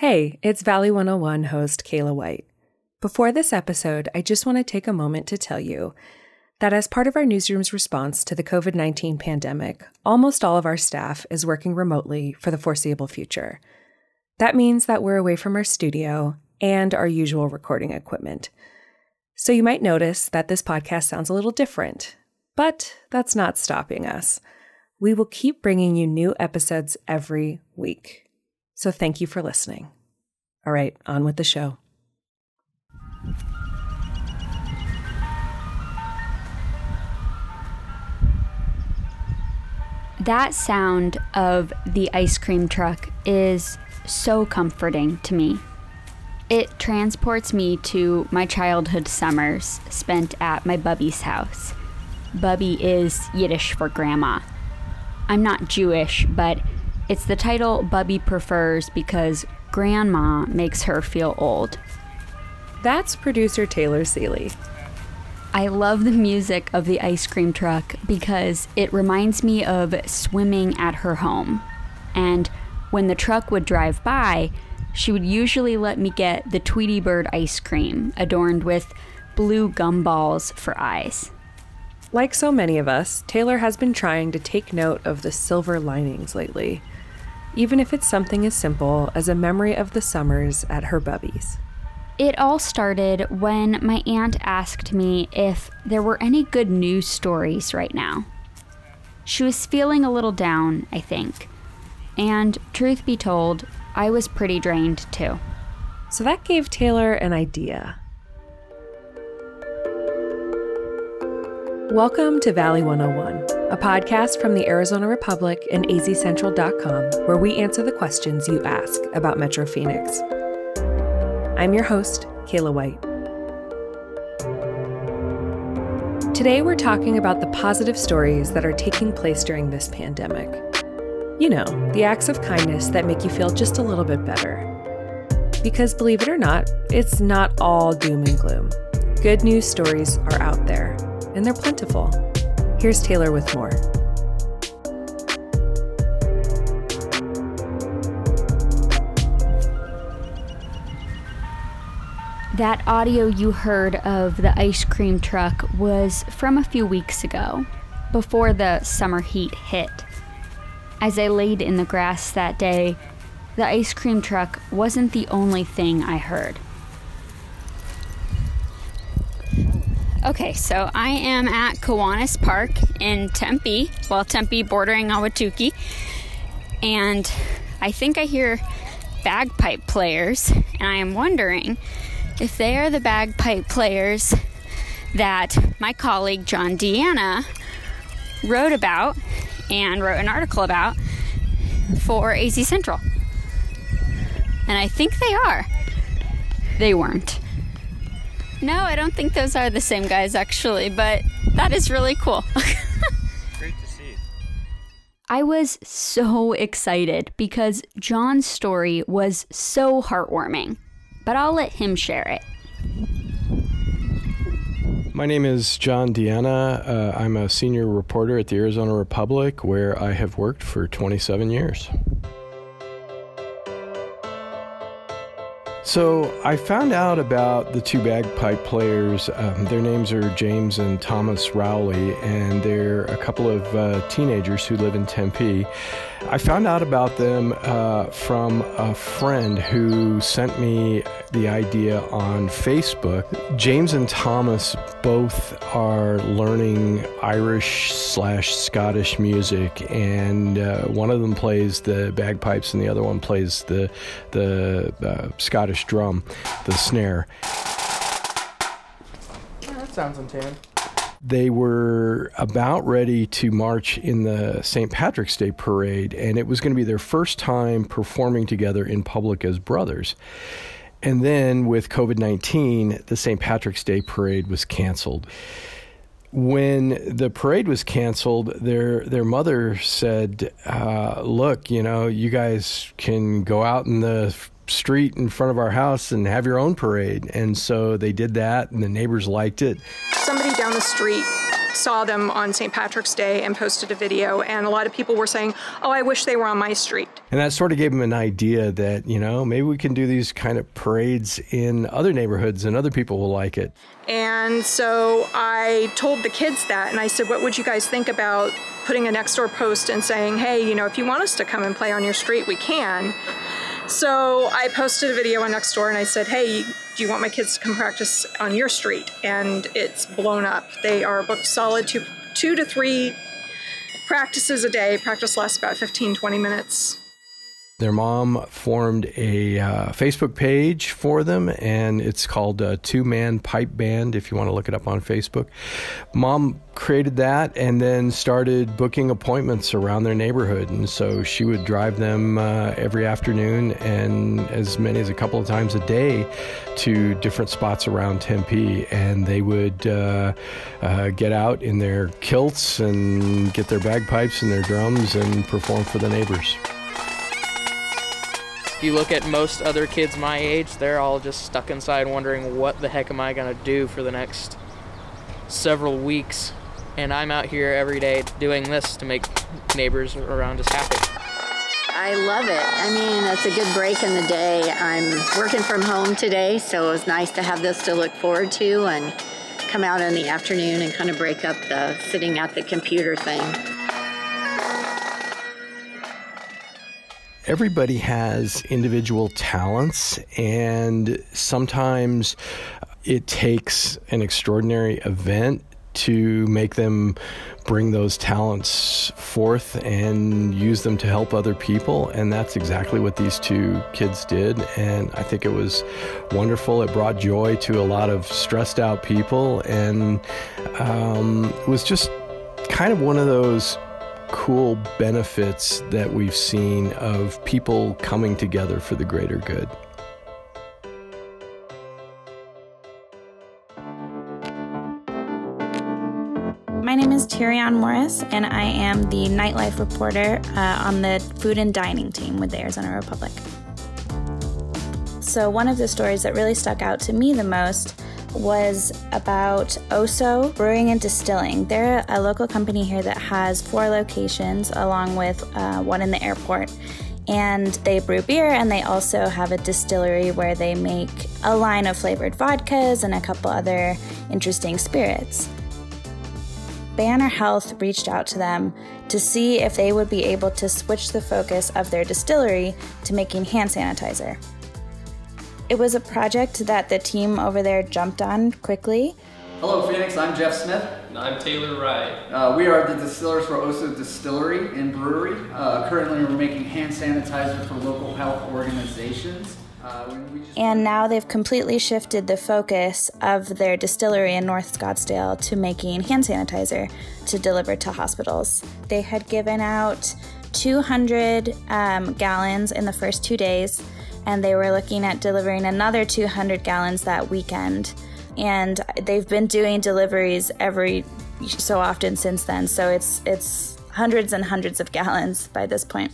Hey, it's Valley 101 host Kaila White. Before this episode, I just want to take a moment to tell you that as part of our newsroom's response to the COVID 19 pandemic, almost all of our staff is working remotely for the foreseeable future. That means that we're away from our studio and our usual recording equipment. So you might notice that this podcast sounds a little different, but that's not stopping us. We will keep bringing you new episodes every week. So thank you for listening. All right, on with the show. That sound of the ice cream truck is so comforting to me. It transports me to my childhood summers spent at my Bubby's house. Bubby is Yiddish for grandma. I'm not Jewish, but it's the title Bubby prefers because grandma makes her feel old. That's producer Taylor Seely. I love the music of the ice cream truck because it reminds me of swimming at her home. And when the truck would drive by, she would usually let me get the Tweety Bird ice cream adorned with blue gumballs for eyes. Like so many of us, Taylor has been trying to take note of the silver linings lately even if it's something as simple as a memory of the summers at her Bubby's. It all started when my aunt asked me if there were any good news stories right now. She was feeling a little down, I think. And truth be told, I was pretty drained too. So that gave Taylor an idea. Welcome to Valley 101 a podcast from the Arizona Republic and azcentral.com where we answer the questions you ask about Metro Phoenix. I'm your host, Kaila White. Today we're talking about the positive stories that are taking place during this pandemic. You know, the acts of kindness that make you feel just a little bit better. Because believe it or not, it's not all doom and gloom. Good news stories are out there, and they're plentiful. Here's Taylor with more. That audio you heard of the ice cream truck was from a few weeks ago, before the summer heat hit. As I laid in the grass that day, the ice cream truck wasn't the only thing I heard. Okay, so I am at Kiwanis Park in Tempe, well, Tempe bordering Ahwatukee, and I think I hear bagpipe players, and I am wondering if they are the bagpipe players that my colleague John D'Anna wrote about and wrote an article about for AZ Central. And I think they are. They weren't. No, I don't think those are the same guys actually, but that is really cool. Great to see. I was so excited because John's story was so heartwarming, but I'll let him share it. My name is John D'Anna. Uh, I'm a senior reporter at the Arizona Republic, where I have worked for 27 years. So I found out about the two bagpipe players. Um, their names are James and Thomas Rowley, and they're a couple of uh, teenagers who live in Tempe. I found out about them uh, from a friend who sent me the idea on Facebook. James and Thomas both are learning Irish slash Scottish music, and uh, one of them plays the bagpipes, and the other one plays the the uh, Drum, the snare. Yeah, that sounds untamed they were about ready to march in the St. Patrick's Day parade, and it was going to be their first time performing together in public as brothers. And then with COVID 19, the St. Patrick's Day parade was canceled. When the parade was canceled, their their mother said, uh, "Look, you know, you guys can go out in the street in front of our house and have your own parade." And so they did that, and the neighbors liked it. Somebody down the street saw them on St. Patrick's Day and posted a video, and a lot of people were saying, "Oh, I wish they were on my street." And that sort of gave them an idea that you know maybe we can do these kind of parades in other neighborhoods, and other people will like it. And so I told the kids that, and I said, "What would you guys think about putting a next door post and saying, hey, you know, if you want us to come and play on your street, we can." So I posted a video on Nextdoor and I said, hey, do you want my kids to come practice on your street? And it's blown up. They are booked solid two, two to three practices a day. Practice lasts about 15, 20 minutes. Their mom formed a uh, Facebook page for them, and it's called uh, Two Man Pipe Band. If you want to look it up on Facebook, mom created that and then started booking appointments around their neighborhood. And so she would drive them uh, every afternoon and as many as a couple of times a day to different spots around Tempe. And they would uh, uh, get out in their kilts and get their bagpipes and their drums and perform for the neighbors. If you look at most other kids my age, they're all just stuck inside wondering what the heck am I going to do for the next several weeks. And I'm out here every day doing this to make neighbors around us happy. I love it. I mean, it's a good break in the day. I'm working from home today, so it was nice to have this to look forward to and come out in the afternoon and kind of break up the sitting at the computer thing. Everybody has individual talents, and sometimes it takes an extraordinary event to make them bring those talents forth and use them to help other people. And that's exactly what these two kids did. And I think it was wonderful. It brought joy to a lot of stressed out people and um, was just kind of one of those cool benefits that we've seen of people coming together for the greater good. My name is Tirion Morris, and I am the nightlife reporter uh, on the food and dining team with the Arizona Republic. So, one of the stories that really stuck out to me the most was about OHSO Brewing and Distilling. They're a local company here that has four locations, along with uh, one in the airport. And they brew beer, and they also have a distillery where they make a line of flavored vodkas and a couple other interesting spirits. Banner Health reached out to them to see if they would be able to switch the focus of their distillery to making hand sanitizer. It was a project that the team over there jumped on quickly. Hello, Phoenix. I'm Jeff Smith. I'm Taylor Wright. Uh, we are the distillers for OHSO Distillery and Brewery. Uh, currently, we're making hand sanitizer for local health organizations. Uh, and now they've completely shifted the focus of their distillery in North Scottsdale to making hand sanitizer to deliver to hospitals. They had given out 200 um, gallons in the first two days and they were looking at delivering another 200 gallons that weekend. And they've been doing deliveries every so often since then. So it's it's hundreds and hundreds of gallons by this point.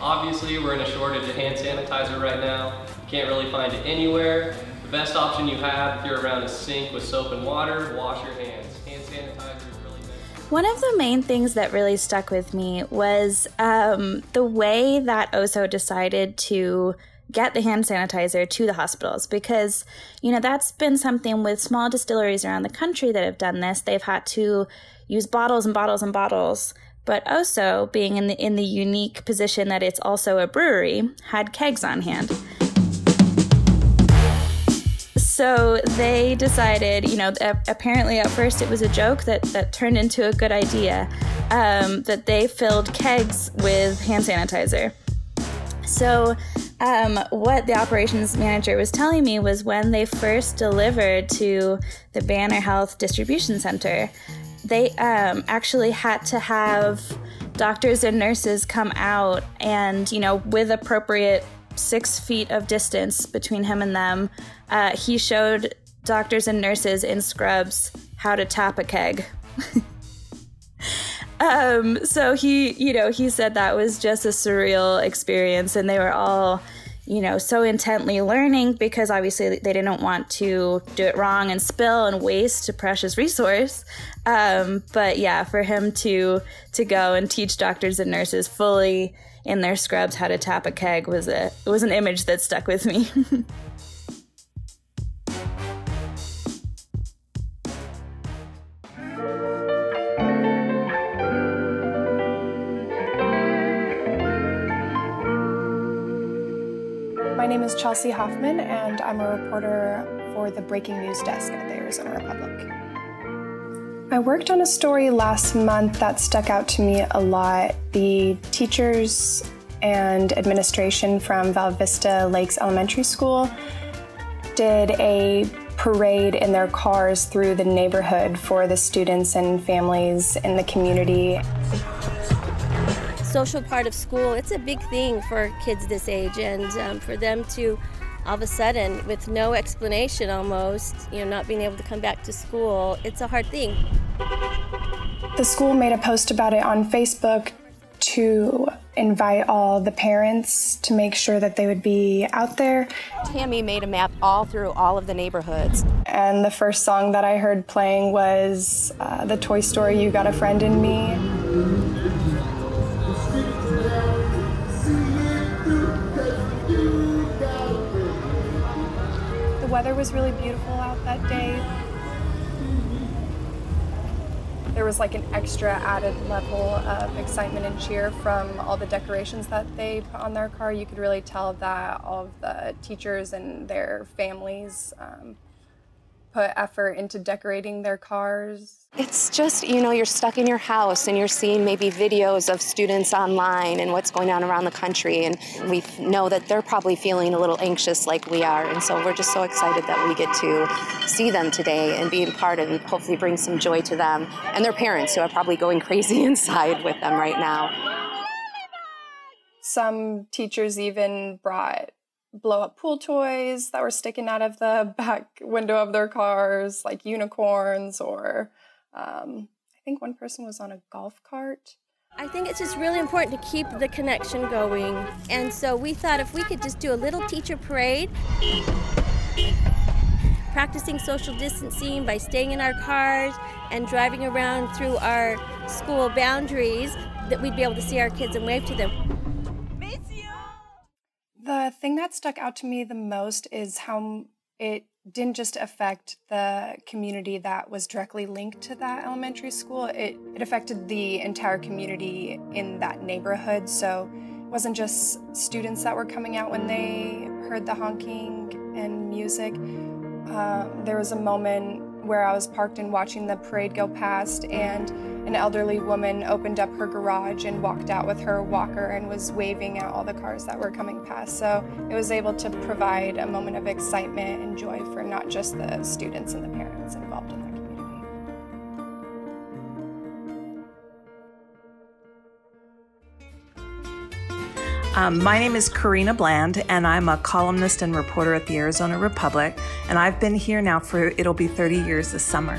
Obviously, we're in a shortage of hand sanitizer right now. You can't really find it anywhere. The best option you have if you're around a sink with soap and water, wash your hands. Hand sanitizer is really. One of the main things that really stuck with me was um, the way that OHSO decided to get the hand sanitizer to the hospitals because, you know, that's been something with small distilleries around the country that have done this. They've had to use bottles and bottles and bottles. But also, being in the in the unique position that it's also a brewery, had kegs on hand. So they decided, you know, apparently at first it was a joke that, that turned into a good idea, um, that they filled kegs with hand sanitizer. So um, what the operations manager was telling me was when they first delivered to the Banner Health Distribution Center, they um, actually had to have doctors and nurses come out and, you know, with appropriate six feet of distance between him and them, uh, he showed doctors and nurses in scrubs how to tap a keg. Um, so he, you know, he said that was just a surreal experience, and they were all, you know, so intently learning because obviously they didn't want to do it wrong and spill and waste a precious resource. Um, but yeah, for him to to go and teach doctors and nurses fully in their scrubs how to tap a keg was a was an image that stuck with me. name is Chelsea Hoffman, and I'm a reporter for the Breaking News Desk at the Arizona Republic. I worked on a story last month that stuck out to me a lot. The teachers and administration from Val Vista Lakes Elementary School did a parade in their cars through the neighborhood for the students and families in the community social part of school, it's a big thing for kids this age, and um, for them to all of a sudden, with no explanation almost, you know, not being able to come back to school, it's a hard thing. The school made a post about it on Facebook to invite all the parents to make sure that they would be out there. Tammy made a map all through all of the neighborhoods. And the first song that I heard playing was uh, the Toy Story You Got a Friend in Me. Weather was really beautiful out that day. There was like an extra added level of excitement and cheer from all the decorations that they put on their car. You could really tell that all of the teachers and their families um, put effort into decorating their cars. It's just, you know, you're stuck in your house and you're seeing maybe videos of students online and what's going on around the country. And we know that they're probably feeling a little anxious like we are. And so we're just so excited that we get to see them today and be a part of and hopefully bring some joy to them and their parents who are probably going crazy inside with them right now. Some teachers even brought blow up pool toys that were sticking out of the back window of their cars, like unicorns, or um, I think one person was on a golf cart. I think it's just really important to keep the connection going. And so we thought if we could just do a little teacher parade, practicing social distancing by staying in our cars and driving around through our school boundaries, that we'd be able to see our kids and wave to them. The thing that stuck out to me the most is how it didn't just affect the community that was directly linked to that elementary school, it, it affected the entire community in that neighborhood. So it wasn't just students that were coming out when they heard the honking and music. Um, there was a moment where I was parked and watching the parade go past, and an elderly woman opened up her garage and walked out with her walker and was waving at all the cars that were coming past. So it was able to provide a moment of excitement and joy for not just the students and the parents involved Um, my name is Karina Bland, and I'm a columnist and reporter at the Arizona Republic, and I've been here now for it'll be 30 years this summer.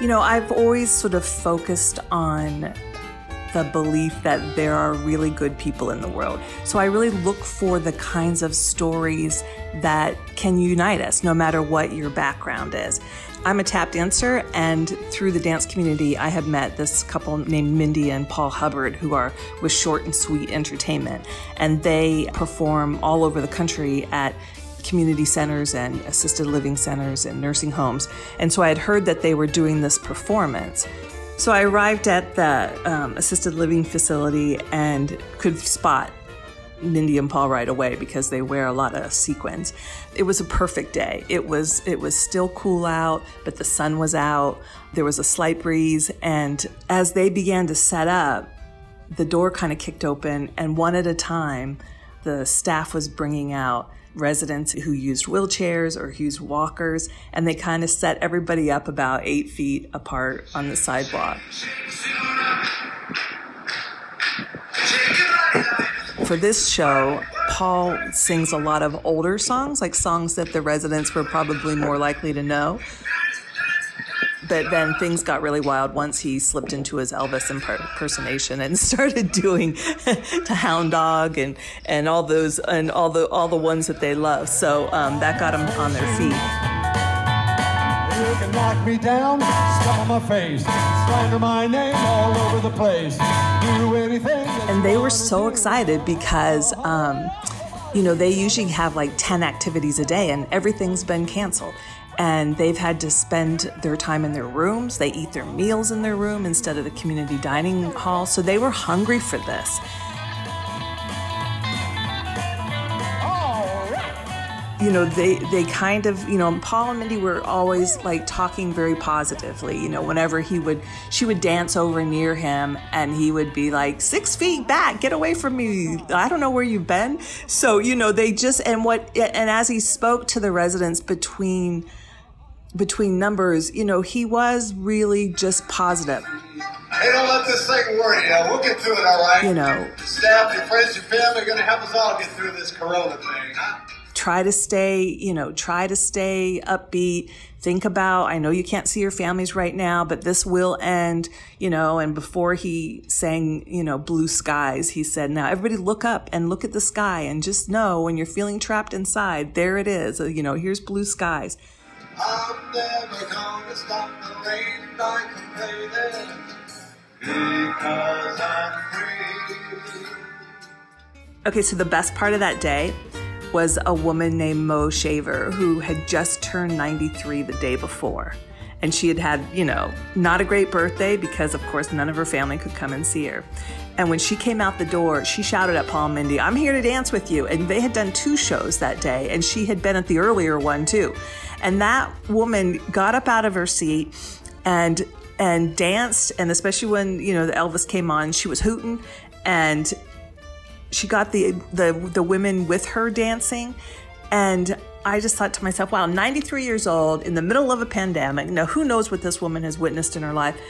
You know, I've always sort of focused on the belief that there are really good people in the world. So I really look for the kinds of stories that can unite us, no matter what your background is. I'm a tap dancer, and through the dance community, I have met this couple named Mindy and Paul Hubbard, who are with Short and Sweet Entertainment, and they perform all over the country at community centers and assisted living centers and nursing homes. And so I had heard that they were doing this performance. So I arrived at the um, assisted living facility and could spot Mindy and Paul right away because they wear a lot of sequins. It was a perfect day. It was it was still cool out, but the sun was out. There was a slight breeze and as they began to set up, the door kind of kicked open and one at a time the staff was bringing out residents who used wheelchairs or used walkers, and they kind of set everybody up about eight feet apart on the sidewalk. For this show, Paul sings a lot of older songs, like songs that the residents were probably more likely to know. But then things got really wild once he slipped into his Elvis impersonation and started doing the Hound Dog and and all those and all the all the ones that they love. So um, that got them on their feet. You can knock me down, my face, slander my name all over the place, do anything. And they were so excited because. Um, you know, they usually have like 10 activities a day and everything's been canceled and they've had to spend their time in their rooms. They eat their meals in their room instead of the community dining hall. So they were hungry for this. you know they they kind of you know paul and mindy were always like talking very positively you know whenever he would she would dance over near him and he would be like six feet back get away from me i don't know where you've been so you know they just and what and as he spoke to the residents between between numbers, you know, he was really just positive. Hey, don't let this thing worry you. We'll get through it, all right? You know, staff, your friends, your family are going to help us all get through this corona thing, huh? Try to stay, you know, try to stay upbeat. Think about, I know you can't see your families right now, but this will end, you know. And before he sang, you know, blue skies, he said, now everybody look up and look at the sky and just know when you're feeling trapped inside, there it is. You know, here's blue skies. I'm never gonna stop the rain because I'm free. Okay, so the best part of that day was a woman named Mo Shaver who had just turned 93 the day before. And she had had, you know, not a great birthday because, of course, none of her family could come and see her. And when she came out the door, she shouted at Paul and Mindy, I'm here to dance with you. And they had done two shows that day, and she had been at the earlier one too. And that woman got up out of her seat and and danced and especially when you know the Elvis came on she was hooting and she got the the the women with her dancing and I just thought to myself wow 93 years old in the middle of a pandemic now who knows what this woman has witnessed in her life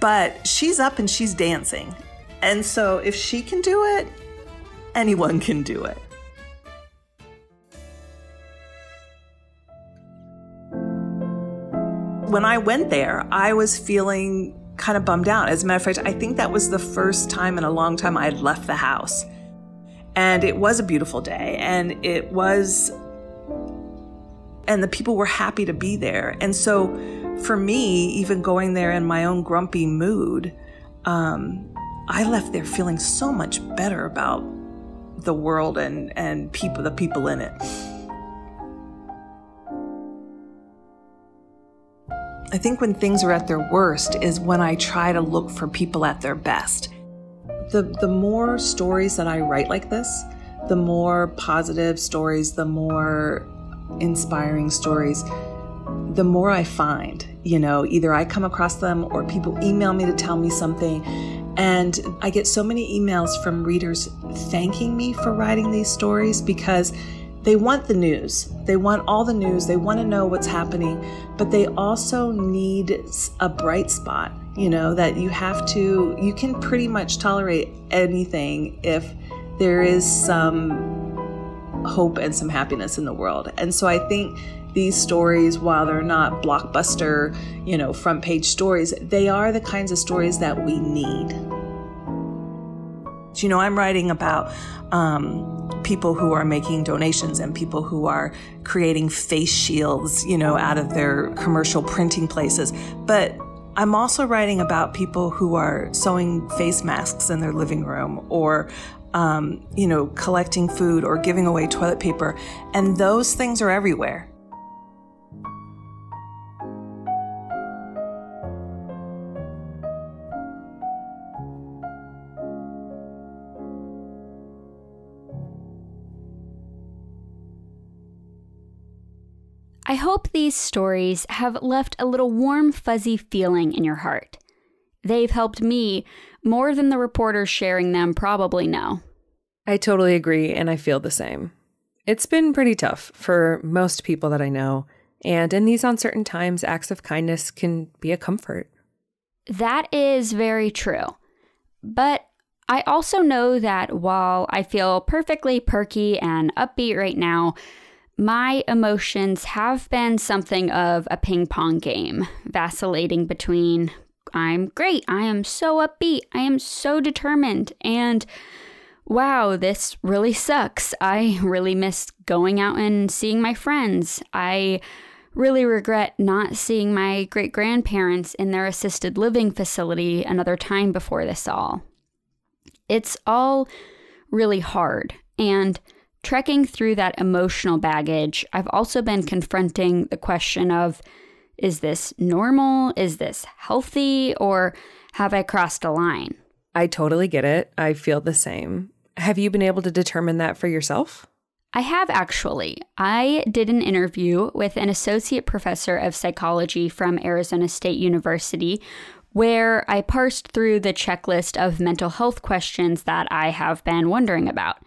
but she's up and she's dancing and so if she can do it anyone can do it when I went there, I was feeling kind of bummed out. As a matter of fact, I think that was the first time in a long time I had left the house. And it was a beautiful day, and it was, and the people were happy to be there. And so for me, even going there in my own grumpy mood, um, I left there feeling so much better about the world and, and people, the people in it. I think when things are at their worst is when I try to look for people at their best. The, the more stories that I write like this, the more positive stories, the more inspiring stories, the more I find. You know, either I come across them or people email me to tell me something. And I get so many emails from readers thanking me for writing these stories because they want the news. They want all the news. They want to know what's happening, but they also need a bright spot, you know, that you have to, you can pretty much tolerate anything if there is some hope and some happiness in the world. And so I think these stories, while they're not blockbuster, you know, front page stories, they are the kinds of stories that we need. You know, I'm writing about um, people who are making donations and people who are creating face shields, you know, out of their commercial printing places. But I'm also writing about people who are sewing face masks in their living room or um, you know, collecting food or giving away toilet paper. And those things are everywhere. I hope these stories have left a little warm, fuzzy feeling in your heart. They've helped me more than the reporters sharing them probably know. I totally agree, and I feel the same. It's been pretty tough for most people that I know, and in these uncertain times, acts of kindness can be a comfort. That is very true. But I also know that while I feel perfectly perky and upbeat right now, my emotions have been something of a ping pong game, vacillating between I'm great, I am so upbeat, I am so determined, and wow, this really sucks. I really miss going out and seeing my friends. I really regret not seeing my great grandparents in their assisted living facility another time before this all. It's all really hard. And trekking through that emotional baggage, I've also been confronting the question of is this normal? Is this healthy? Or have I crossed a line? I totally get it. I feel the same. Have you been able to determine that for yourself? I have actually. I did an interview with an associate professor of psychology from Arizona State University where I parsed through the checklist of mental health questions that I have been wondering about.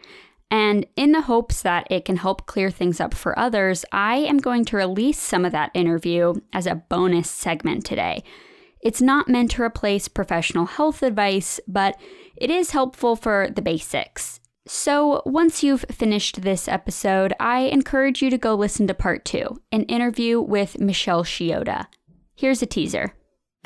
And in the hopes that it can help clear things up for others, I am going to release some of that interview as a bonus segment today. It's not meant to replace professional health advice, but it is helpful for the basics. So, once you've finished this episode, I encourage you to go listen to part two an interview with Michelle Shiota. Here's a teaser.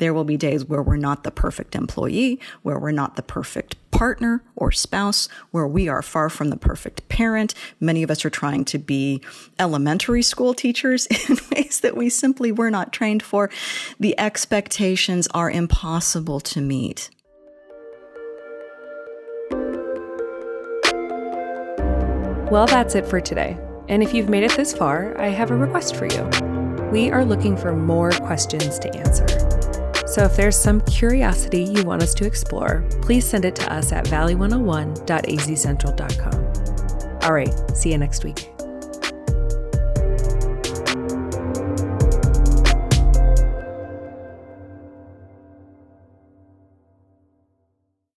There will be days where we're not the perfect employee, where we're not the perfect partner or spouse, where we are far from the perfect parent. Many of us are trying to be elementary school teachers in ways that we simply were not trained for. The expectations are impossible to meet. Well, that's it for today. And if you've made it this far, I have a request for you. We are looking for more questions to answer. So if there's some curiosity you want us to explore, please send it to us at valley101.azcentral.com. All right, see you next week.